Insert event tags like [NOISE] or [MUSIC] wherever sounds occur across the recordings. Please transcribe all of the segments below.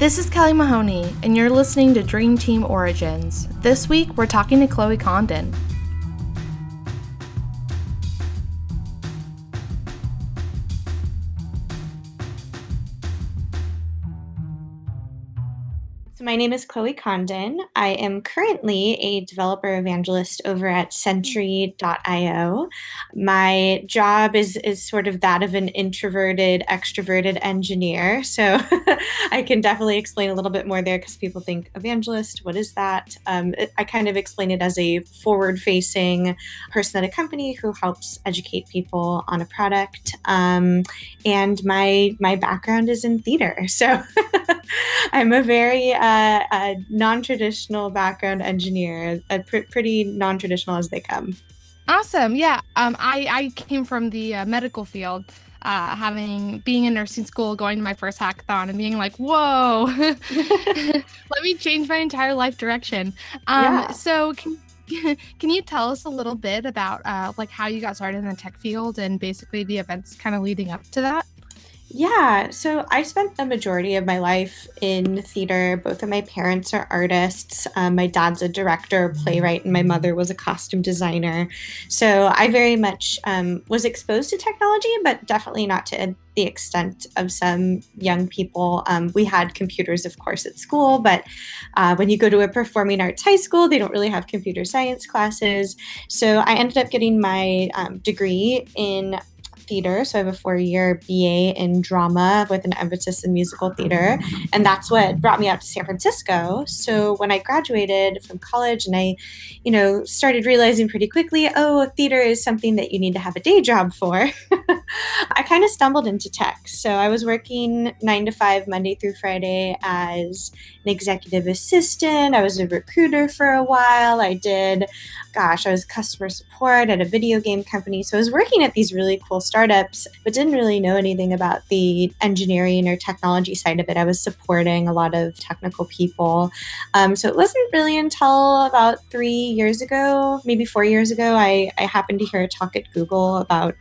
This is Kelly Mahoney, and you're listening to Dream Team Origins. This week, we're talking to Chloe Condon. My name is Chloe Condon. I am currently a developer evangelist over at Sentry.io. My job is, is sort of that of an introverted, extroverted engineer. So, [LAUGHS] I can definitely explain a little bit more there because people think evangelist, what is that? Um, I kind of explain it as a forward facing person at a company who helps educate people on a product. Um, and my, my background is in theater. So, [LAUGHS] I'm a very uh, a non-traditional background engineer, a pr- pretty non-traditional as they come. Awesome. Yeah. Um, I, I came from the uh, medical field, uh, having being in nursing school, going to my first hackathon and being like, whoa, [LAUGHS] let me change my entire life direction. Um, yeah. So can, [LAUGHS] can you tell us a little bit about uh, like how you got started in the tech field and basically the events kind of leading up to that? Yeah, so I spent the majority of my life in theater. Both of my parents are artists. Um, my dad's a director, playwright, and my mother was a costume designer. So I very much um, was exposed to technology, but definitely not to the extent of some young people. Um, we had computers, of course, at school, but uh, when you go to a performing arts high school, they don't really have computer science classes. So I ended up getting my um, degree in theater. So I have a four year BA in drama with an emphasis in musical theater. And that's what brought me out to San Francisco. So when I graduated from college and I, you know, started realizing pretty quickly, oh, theater is something that you need to have a day job for, [LAUGHS] I kind of stumbled into tech. So I was working nine to five, Monday through Friday as an executive assistant. I was a recruiter for a while. I did, gosh, I was customer support at a video game company. So I was working at these really cool startups startups, but didn't really know anything about the engineering or technology side of it. I was supporting a lot of technical people. Um, so it wasn't really until about three years ago, maybe four years ago, I, I happened to hear a talk at Google about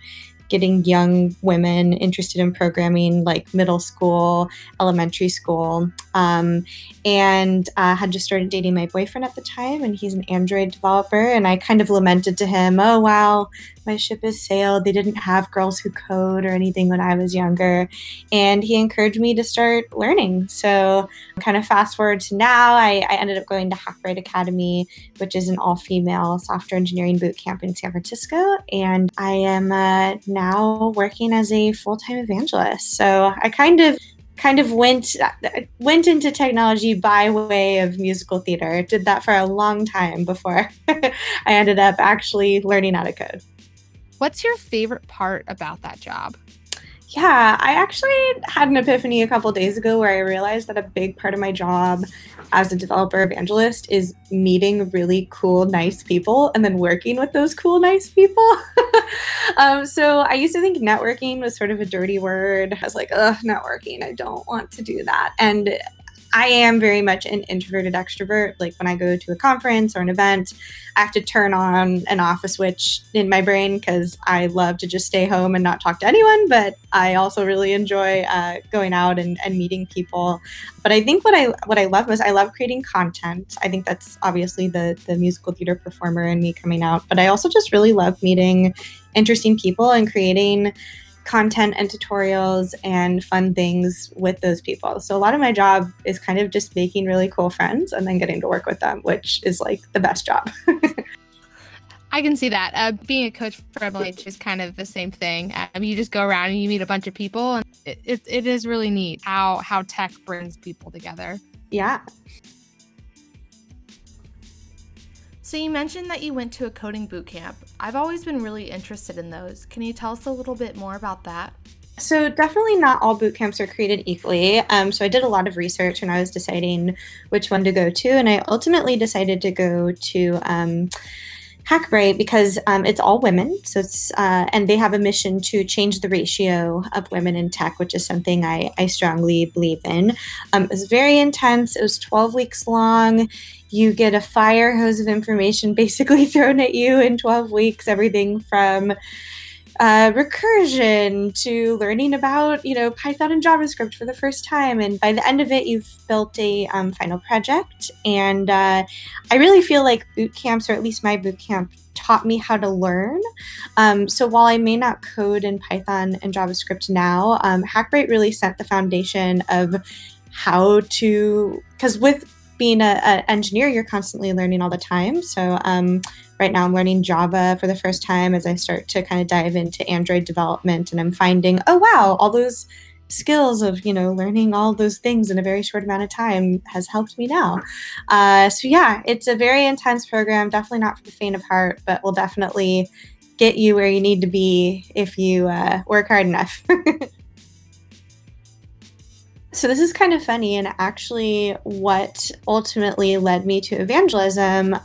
getting young women interested in programming like middle school, elementary school. Um, and uh, had just started dating my boyfriend at the time, and he's an Android developer. And I kind of lamented to him, oh, wow, my ship has sailed. They didn't have girls who code or anything when I was younger. And he encouraged me to start learning. So, kind of fast forward to now, I, I ended up going to Hackbright Academy, which is an all female software engineering boot camp in San Francisco. And I am uh, now working as a full time evangelist. So, I kind of kind of went went into technology by way of musical theater. Did that for a long time before [LAUGHS] I ended up actually learning how to code. What's your favorite part about that job? Yeah, I actually had an epiphany a couple days ago where I realized that a big part of my job as a developer evangelist is meeting really cool, nice people and then working with those cool, nice people. [LAUGHS] um, so I used to think networking was sort of a dirty word. I was like, ugh, networking, I don't want to do that. And I am very much an introverted extrovert. Like when I go to a conference or an event, I have to turn on and off a switch in my brain because I love to just stay home and not talk to anyone. But I also really enjoy uh, going out and, and meeting people. But I think what I what I love most, I love creating content. I think that's obviously the the musical theater performer in me coming out. But I also just really love meeting interesting people and creating content and tutorials and fun things with those people. So a lot of my job is kind of just making really cool friends and then getting to work with them, which is like the best job. [LAUGHS] I can see that. Uh, being a coach for MLH is kind of the same thing. Um, you just go around and you meet a bunch of people, and it, it, it is really neat how how tech brings people together. Yeah. So you mentioned that you went to a coding boot camp. I've always been really interested in those. Can you tell us a little bit more about that? So definitely not all boot camps are created equally. Um, so I did a lot of research when I was deciding which one to go to, and I ultimately decided to go to um, Hackbright because um, it's all women. So it's uh, and they have a mission to change the ratio of women in tech, which is something I, I strongly believe in. Um, it was very intense. It was 12 weeks long. You get a fire hose of information basically [LAUGHS] thrown at you in 12 weeks. Everything from uh, recursion to learning about you know python and javascript for the first time. And by the end of it you've built a um, final project. And uh, i really feel like boot camps or at least my boot camp taught me how to learn. Um, so while i may not code in python and javascript now um, hackbright really set the foundation of how to because with being an engineer you're constantly learning all the time. So um, right now I'm learning Java for the first time as I start to kind of dive into Android development and I'm finding, oh wow, all those skills of you know learning all those things in a very short amount of time has helped me now. Uh, so yeah it's a very intense program definitely not for the faint of heart but will definitely get you where you need to be if you uh, work hard enough [LAUGHS] So, this is kind of funny, and actually, what ultimately led me to evangelism.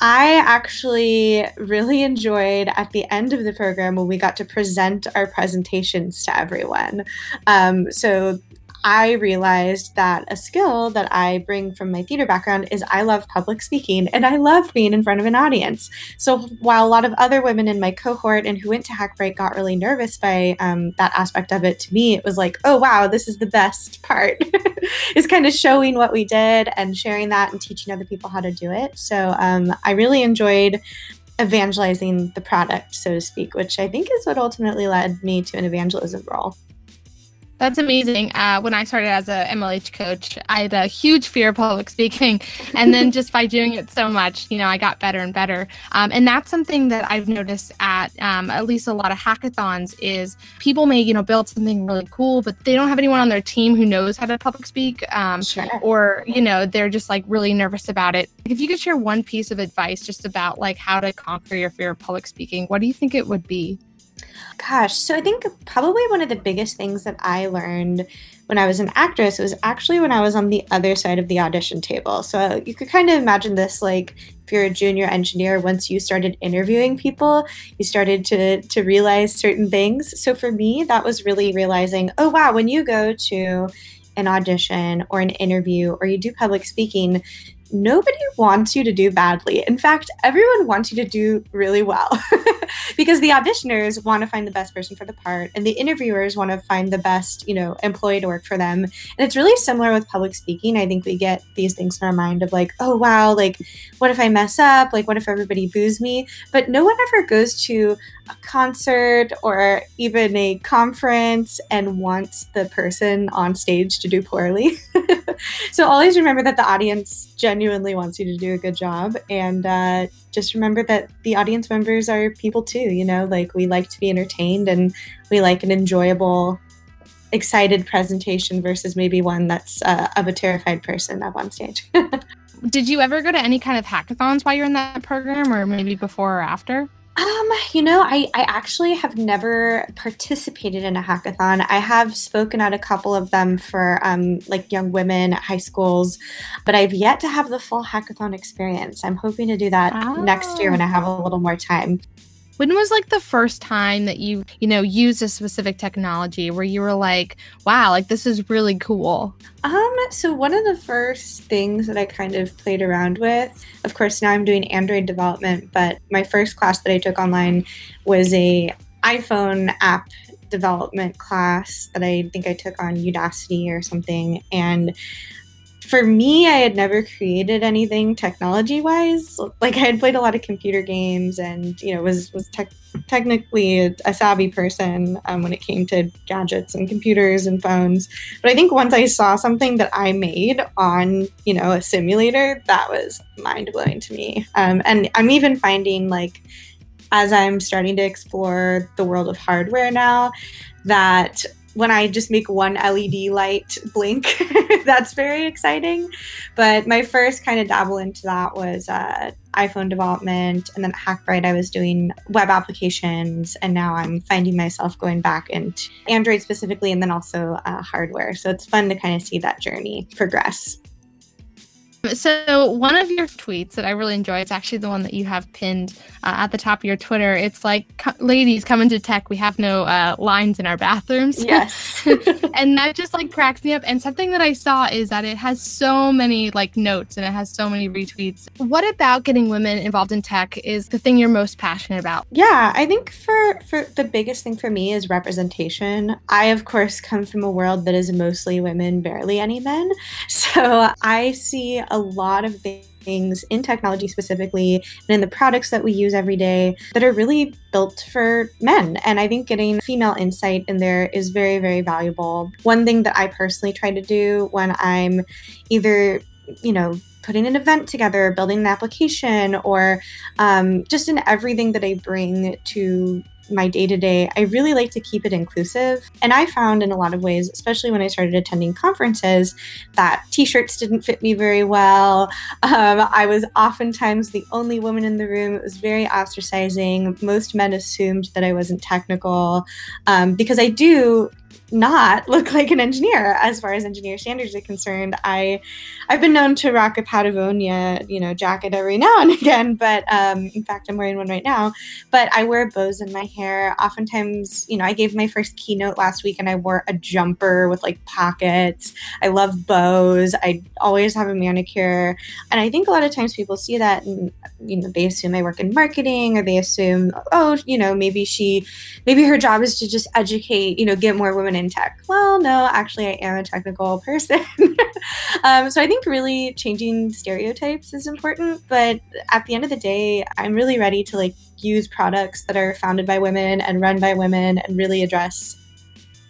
I actually really enjoyed at the end of the program when we got to present our presentations to everyone. Um, so, I realized that a skill that I bring from my theater background is I love public speaking and I love being in front of an audience. So while a lot of other women in my cohort and who went to Hackbright got really nervous by um, that aspect of it, to me it was like, oh wow, this is the best [LAUGHS] part. is kind of showing what we did and sharing that and teaching other people how to do it. So um, I really enjoyed evangelizing the product, so to speak, which I think is what ultimately led me to an evangelism role. That's amazing. Uh, when I started as a MLH coach, I had a huge fear of public [LAUGHS] speaking, and then just by doing it so much, you know, I got better and better. Um, and that's something that I've noticed at um, at least a lot of hackathons is people may you know build something really cool, but they don't have anyone on their team who knows how to public speak, um, sure. or you know they're just like really nervous about it. If you could share one piece of advice just about like how to conquer your fear of public speaking, what do you think it would be? Gosh, so I think probably one of the biggest things that I learned when I was an actress was actually when I was on the other side of the audition table. So you could kind of imagine this like if you're a junior engineer, once you started interviewing people, you started to to realize certain things. So for me, that was really realizing, oh wow, when you go to an audition or an interview or you do public speaking, nobody wants you to do badly. In fact, everyone wants you to do really well [LAUGHS] because the auditioners want to find the best person for the part and the interviewers want to find the best, you know, employee to work for them. And it's really similar with public speaking. I think we get these things in our mind of like, oh wow, like what if I mess up? Like what if everybody boos me? But no one ever goes to a concert or even a conference and wants the person on stage to do poorly. [LAUGHS] [LAUGHS] so always remember that the audience genuinely wants you to do a good job. And uh, just remember that the audience members are people too. You know, like we like to be entertained and we like an enjoyable, excited presentation versus maybe one that's uh, of a terrified person up on stage. [LAUGHS] Did you ever go to any kind of hackathons while you're in that program or maybe before or after? Um, you know, I, I actually have never participated in a hackathon. I have spoken at a couple of them for um, like young women at high schools, but I've yet to have the full hackathon experience. I'm hoping to do that oh. next year when I have a little more time. When was like the first time that you, you know, used a specific technology where you were like, wow, like this is really cool? Um, so one of the first things that I kind of played around with, of course, now I'm doing Android development, but my first class that I took online was a iPhone app development class that I think I took on Udacity or something. And for me, I had never created anything technology wise. Like I had played a lot of computer games, and you know was was tech, technically a, a, savvy person um, when it came to gadgets and computers and phones. But I think once I saw something that I made on you know a simulator, that was mind blowing to me. Um, and I'm even finding like as I'm starting to explore the world of hardware now that when I just make one LED light blink, [LAUGHS] that's very exciting. But my first kind of dabble into that was uh, iPhone development. And then at Hackbright, I was doing web applications. And now I'm finding myself going back into Android specifically and then also uh, hardware. So it's fun to kind of see that journey progress. So one of your tweets that I really enjoy, it's actually the one that you have pinned uh, at the top of your Twitter. It's like, "Ladies, come into tech. We have no uh, lines in our bathrooms." [LAUGHS] Yes, [LAUGHS] and that just like cracks me up. And something that I saw is that it has so many like notes and it has so many retweets. What about getting women involved in tech is the thing you're most passionate about? Yeah, I think for for the biggest thing for me is representation. I of course come from a world that is mostly women, barely any men. [LAUGHS] So I see a lot of things in technology specifically and in the products that we use every day that are really built for men. And I think getting female insight in there is very, very valuable. One thing that I personally try to do when I'm either, you know, putting an event together, building an application, or um, just in everything that I bring to my day to day, I really like to keep it inclusive. And I found in a lot of ways, especially when I started attending conferences, that t shirts didn't fit me very well. Um, I was oftentimes the only woman in the room. It was very ostracizing. Most men assumed that I wasn't technical um, because I do not look like an engineer as far as engineer standards are concerned. I I've been known to rock a Patagonia, you know, jacket every now and [LAUGHS] again, but um, in fact I'm wearing one right now. But I wear bows in my hair. Oftentimes, you know, I gave my first keynote last week and I wore a jumper with like pockets. I love bows. I always have a manicure. And I think a lot of times people see that and you know, they assume I work in marketing or they assume, oh, you know, maybe she maybe her job is to just educate, you know, get more women in tech. Well, no, actually, I am a technical person. [LAUGHS] um, so I think really changing stereotypes is important. But at the end of the day, I'm really ready to like use products that are founded by women and run by women and really address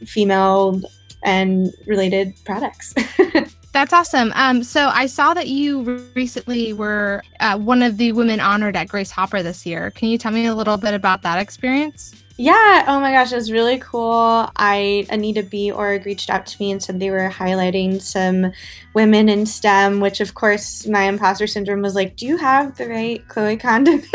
female and related products. [LAUGHS] That's awesome. Um, so I saw that you recently were uh, one of the women honored at Grace Hopper this year. Can you tell me a little bit about that experience? Yeah, oh my gosh, it was really cool. I Anita B. Org reached out to me and said they were highlighting some women in STEM, which of course my imposter syndrome was like, Do you have the right Chloe Condon? [LAUGHS]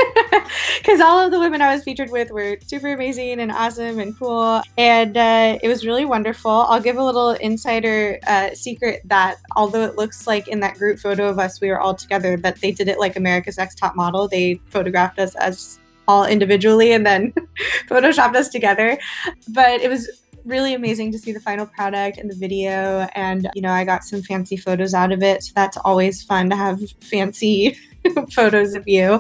Because all of the women I was featured with were super amazing and awesome and cool. And uh, it was really wonderful. I'll give a little insider uh, secret that although it looks like in that group photo of us, we were all together, that they did it like America's Next Top Model. They photographed us as all individually and then [LAUGHS] photoshopped us together. But it was really amazing to see the final product and the video. And you know i got some fancy photos out of it. So that's always fun to have fancy [LAUGHS] photos of you.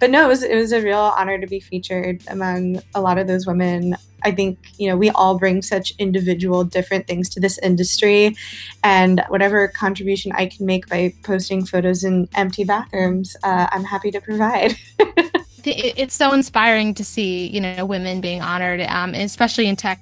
But no it was it was a real honor to be featured among a lot of those women. I think you know we all bring such individual different things to this industry. And whatever contribution i can make by posting photos in empty bathrooms uh, i'm happy to provide [LAUGHS] it's so inspiring to see you know women being honored um, especially in tech.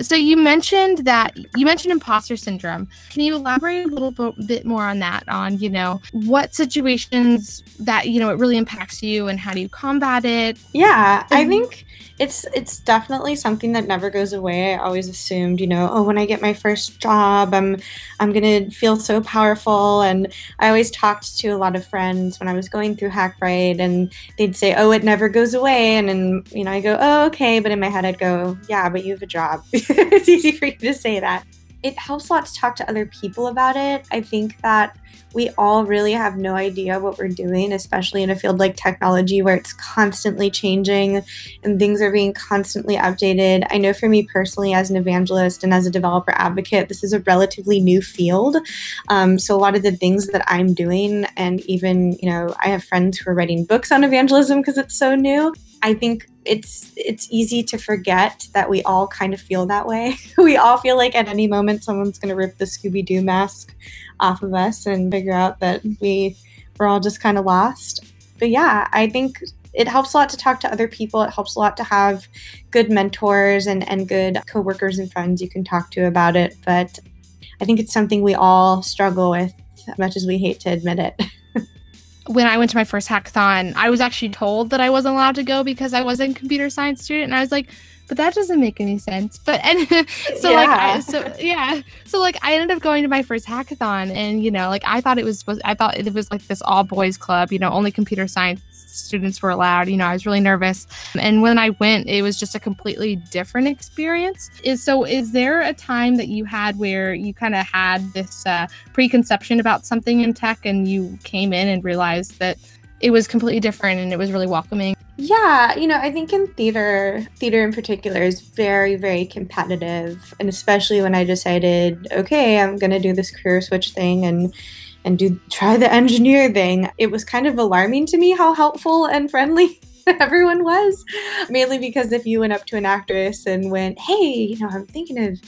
So you mentioned that you mentioned imposter syndrome. Can you elaborate a little bit more on that on you know what situations that you know it really impacts you and how do you combat it? Yeah i think it's it's definitely something that never goes away. I always assumed, you know, oh, when I get my first job, I'm I'm gonna feel so powerful. And I always talked to a lot of friends when I was going through Hackbright, and they'd say, oh, it never goes away. And then you know, I go, oh, okay, but in my head, I'd go, yeah, but you have a job. [LAUGHS] it's easy for you to say that it helps a lot to talk to other people about it. I think that we all really have no idea what we're doing, especially in a field like technology where it's constantly changing and things are being constantly updated. I know for me personally, as an evangelist and as a developer advocate, this is a relatively new field. Um, so a lot of the things that I'm doing, and even, you know, I have friends who are writing books on evangelism because it's so new. I think it's it's easy to forget that we all kind of feel that way. [LAUGHS] we all feel like at any moment someone's going to rip the Scooby Doo mask off of us and figure out that we we're all just kind of lost. But yeah, I think it helps a lot to talk to other people. It helps a lot to have good mentors and, and good coworkers and friends you can talk to about it. But I think it's something we all struggle with, as much as we hate to admit it. [LAUGHS] when I went to my first hackathon, I was actually told that I wasn't allowed to go because I wasn't a computer science student. And I was like, but that doesn't make any sense. But and [LAUGHS] so yeah. like I, so yeah, so like I ended up going to my first hackathon, and you know like I thought it was supposed, I thought it was like this all boys club, you know, only computer science students were allowed. You know, I was really nervous, and when I went, it was just a completely different experience. Is so is there a time that you had where you kind of had this uh, preconception about something in tech, and you came in and realized that it was completely different and it was really welcoming. Yeah, you know, I think in theater, theater in particular is very, very competitive. And especially when I decided, okay, I'm going to do this career switch thing and and do try the engineer thing, it was kind of alarming to me how helpful and friendly [LAUGHS] everyone was. Mainly because if you went up to an actress and went, "Hey, you know, I'm thinking of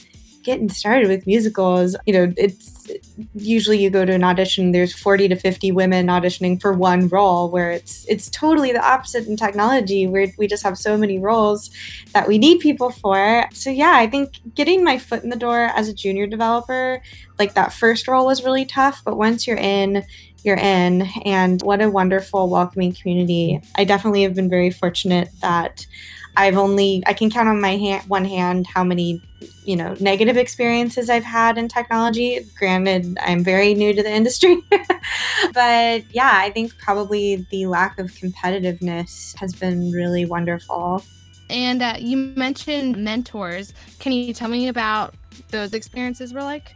getting started with musicals, you know, it's usually you go to an audition, there's 40 to 50 women auditioning for one role, where it's it's totally the opposite in technology, where we just have so many roles that we need people for. So yeah, I think getting my foot in the door as a junior developer, like that first role was really tough, but once you're in, you're in and what a wonderful welcoming community. I definitely have been very fortunate that I've only I can count on my hand one hand how many you know negative experiences I've had in technology. Granted, I'm very new to the industry, [LAUGHS] but yeah, I think probably the lack of competitiveness has been really wonderful. And uh, you mentioned mentors. Can you tell me about those experiences were like?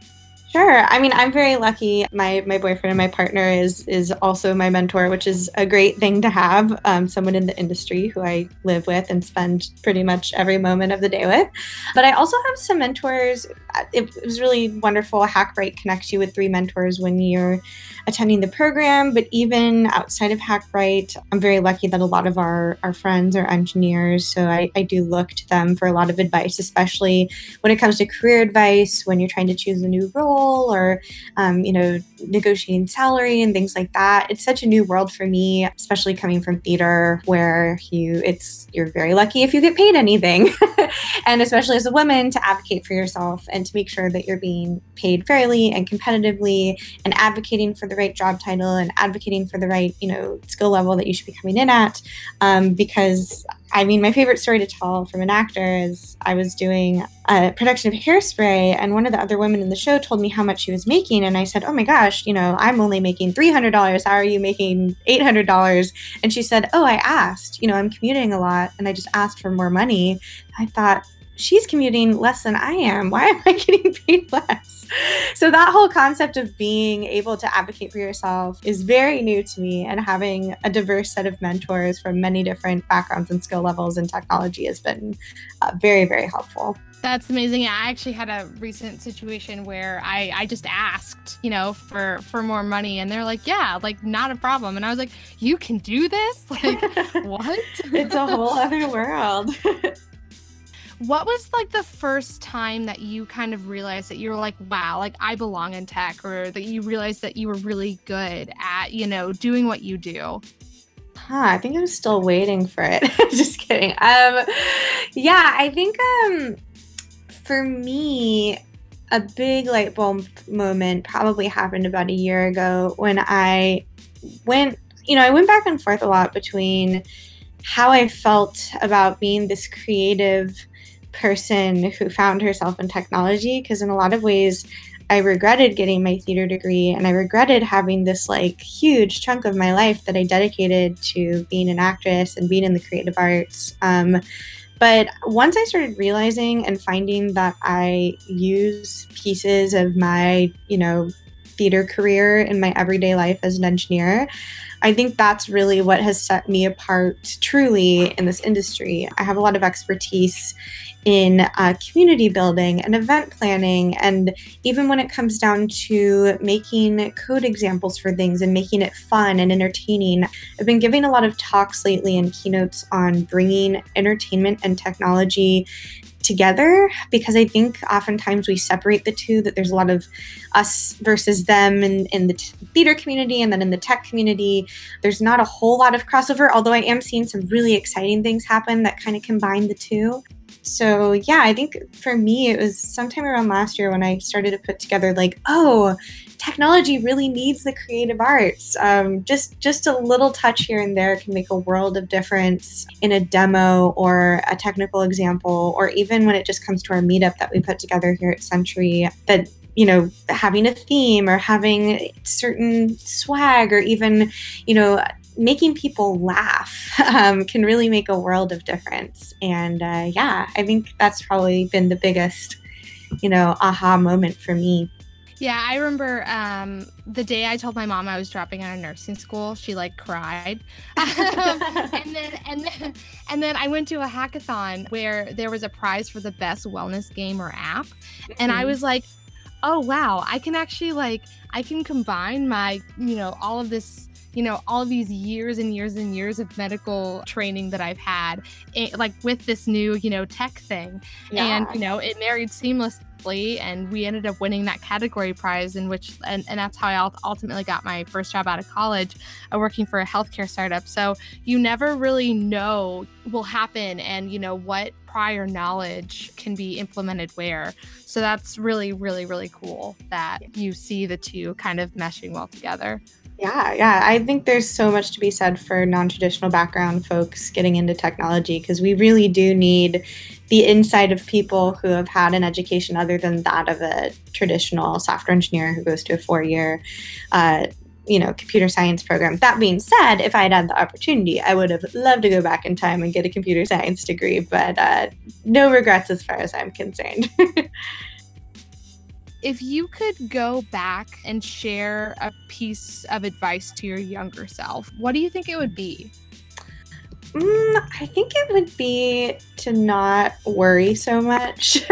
Sure. I mean, I'm very lucky. My my boyfriend and my partner is is also my mentor, which is a great thing to have. Um, someone in the industry who I live with and spend pretty much every moment of the day with. But I also have some mentors. It, it was really wonderful. Hackbright connects you with three mentors when you're attending the program. But even outside of Hackbright, I'm very lucky that a lot of our our friends are engineers, so I, I do look to them for a lot of advice, especially when it comes to career advice when you're trying to choose a new role or, um, you know, negotiating salary and things like that. It's such a new world for me, especially coming from theater where you, it's, you're very lucky if you get paid anything. [LAUGHS] and especially as a woman to advocate for yourself and to make sure that you're being paid fairly and competitively and advocating for the right job title and advocating for the right, you know, skill level that you should be coming in at. Um, because I mean, my favorite story to tell from an actor is I was doing a production of Hairspray, and one of the other women in the show told me how much she was making. And I said, Oh my gosh, you know, I'm only making $300. How are you making $800? And she said, Oh, I asked. You know, I'm commuting a lot, and I just asked for more money. I thought, she's commuting less than I am. Why am I [LAUGHS] getting paid less? So, that whole concept of being able to advocate for yourself is very new to me. And having a diverse set of mentors from many different backgrounds and skill levels in technology has been uh, very, very helpful. That's amazing. Yeah, I actually had a recent situation where I, I just asked, you know, for for more money, and they're like, "Yeah, like not a problem." And I was like, "You can do this? [LAUGHS] Like, [LAUGHS] what?" it's a whole other world. What was like the first time that you kind of realized that you were like, wow, like I belong in tech, or that you realized that you were really good at, you know, doing what you do? Huh, I think I'm still waiting for it. [LAUGHS] Just kidding. Um, yeah, I think um, for me, a big light bulb moment probably happened about a year ago when I went, you know, I went back and forth a lot between how I felt about being this creative person who found herself in technology because in a lot of ways I regretted getting my theater degree and I regretted having this like huge chunk of my life that I dedicated to being an actress and being in the creative arts. Um, but once I started realizing and finding that I use pieces of my, you know, theater career in my everyday life as an engineer, I think that's really what has set me apart truly in this industry. I have a lot of expertise in uh, community building and event planning. And even when it comes down to making code examples for things and making it fun and entertaining, I've been giving a lot of talks lately and keynotes on bringing entertainment and technology together because I think oftentimes we separate the two, that there's a lot of us versus them in, in the t- theater community and then in the tech community. There's not a whole lot of crossover, although I am seeing some really exciting things happen that kind of combine the two. so yeah, I think for me it was sometime around last year when I started to put together like, oh, technology really needs the creative arts. Um, just just a little touch here and there can make a world of difference in a demo or a technical example, or even when it just comes to our meetup that we put together here at Sentry. That you know having a theme or having certain swag or even you know making people laugh [LAUGHS] um, can really make a world of difference. And uh, yeah, I think that's probably been the biggest, you know, aha moment for me. Yeah, I remember um, the day I told my mom I was dropping out of nursing school. She like cried, [LAUGHS] and then and then and then I went to a hackathon where there was a prize for the best wellness game or app, mm-hmm. and I mm-hmm. was like, "Oh wow, I can actually like I can combine my you know all of this you know all these years and years and years of medical training that i've had it, eh, like with this new you know tech thing yeah. and you know it married and we ended up winning that category prize in which and, and that's how i ultimately got my first job out of college uh, working for a healthcare startup. So you never really know will happen and you know what prior knowledge can be implemented where. So that's really really really cool that you see the two kind of meshing well together yeah, yeah. I think there's so much to be said for non traditional background folks getting into technology because we really do need the insight of people who have had an education other than that of a traditional software engineer who goes to a four year, uh, you know, computer science program. That being said, if I had had the opportunity, I would have loved to go back in time and get a computer science degree, but uh, no regrets as far as I'm concerned. [LAUGHS] if you could go back and share a piece of advice to your younger self, what do you think it would be? Mm, I think it would be to not worry so much. [LAUGHS]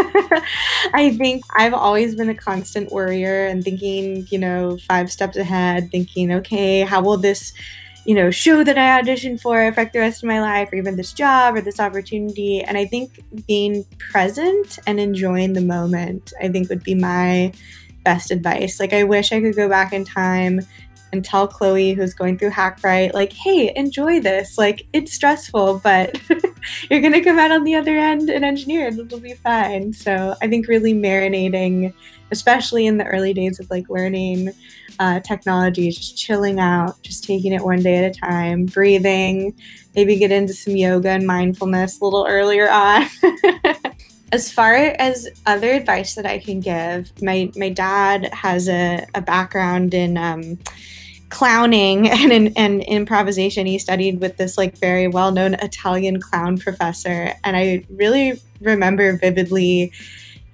I think I've always been a constant worrier and thinking, you know, five steps ahead, thinking, okay, how will this you know, show that I auditioned for affect the rest of my life or even this job or this opportunity. And I think being present and enjoying the moment, I think would be my best advice. Like, I wish I could go back in time and tell Chloe, who's going through Hackbright, like, hey, enjoy this. Like, it's stressful, but [LAUGHS] [LAUGHS] you're going to come out on the other end an engineer and it'll be fine. So I think really marinating, especially in the early days of like learning uh, technology, just chilling out, just taking it one day at a time, breathing, maybe get into some yoga and mindfulness a little earlier on. [LAUGHS] as far as other advice that I can give, my, my dad has a, a background in um, clowning [LAUGHS] and in and improvisation. He studied with this like very well known Italian clown professor. And I really remember vividly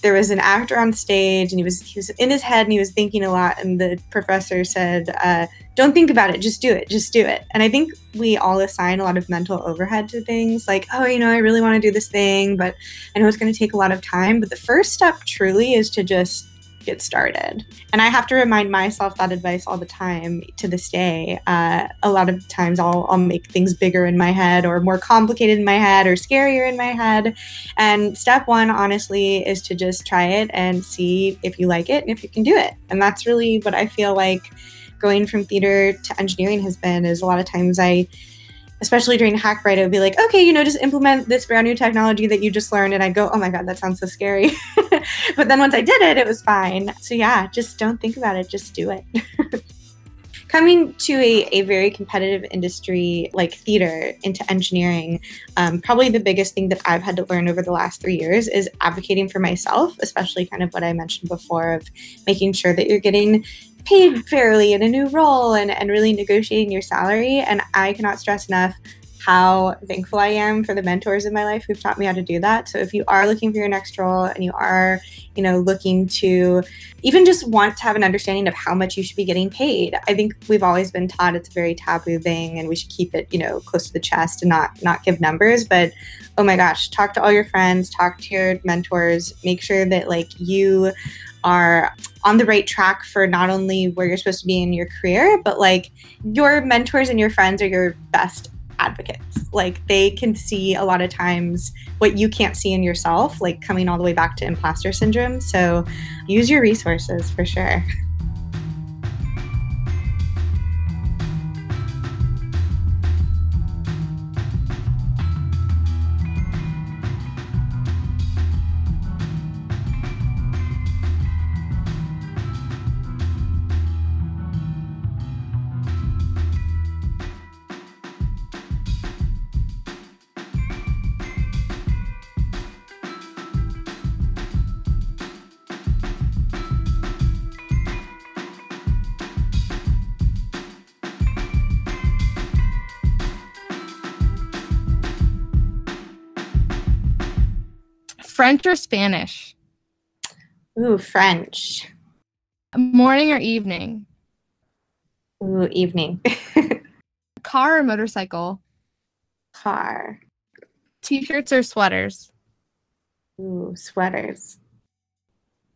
there was an actor on stage and he was he was in his head and he was thinking a lot. And the professor said uh, don't think about it. Just do it. Just do it. And i think we all assign a lot of mental overhead to things like oh you know i really want to do this thing but i know it's going to take a lot of time. But the first step truly is to just get started. And I have to remind myself that advice all the time to this day. Uh, a lot of times I'll, I'll make things bigger in my head or more complicated in my head or scarier in my head. And step one, honestly, is to just try it and see if you like it and if you can do it. And that's really what I feel like going from theater to engineering has been is a lot of times I especially during Hackbright, it would be like, okay, you know, just implement this brand new technology that you just learned. And I'd go, oh my God, that sounds so scary. [LAUGHS] but then once I did it, it was fine. So yeah, just don't think about it, just do it. [LAUGHS] Coming to a, a very competitive industry like theater into engineering, um, probably the biggest thing that I've had to learn over the last three years is advocating for myself, especially kind of what I mentioned before of making sure that you're getting paid fairly in a new role and, and really negotiating your salary. And I cannot stress enough how thankful I am for the mentors in my life who've taught me how to do that. So if you are looking for your next role and you are, you know, looking to even just want to have an understanding of how much you should be getting paid, I think we've always been taught it's a very taboo thing and we should keep it, you know, close to the chest and not not give numbers. But oh my gosh, talk to all your friends, talk to your mentors, make sure that like you are on the right track for not only where you're supposed to be in your career, but like your mentors and your friends are your best advocates. Like they can see a lot of times what you can't see in yourself, like coming all the way back to imposter syndrome. So use your resources for sure. [LAUGHS] French or Spanish? Ooh, French. Morning or evening? Ooh, evening. [LAUGHS] Car or motorcycle? Car. T-shirts or sweaters? Ooh, sweaters.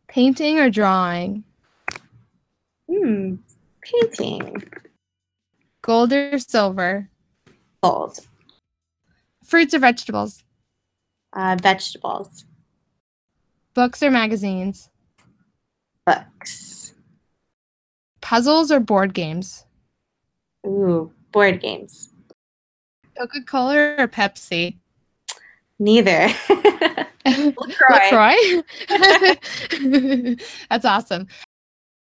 Painting or drawing? Hmm, painting. Gold or silver? Gold. Fruits or vegetables? Uh, vegetables. Books or magazines? Books. Puzzles or board games? Ooh, board games. Coca-Cola or Pepsi? Neither. [LAUGHS] [LAUGHS] LaCroix. LaCroix? [LAUGHS] That's awesome.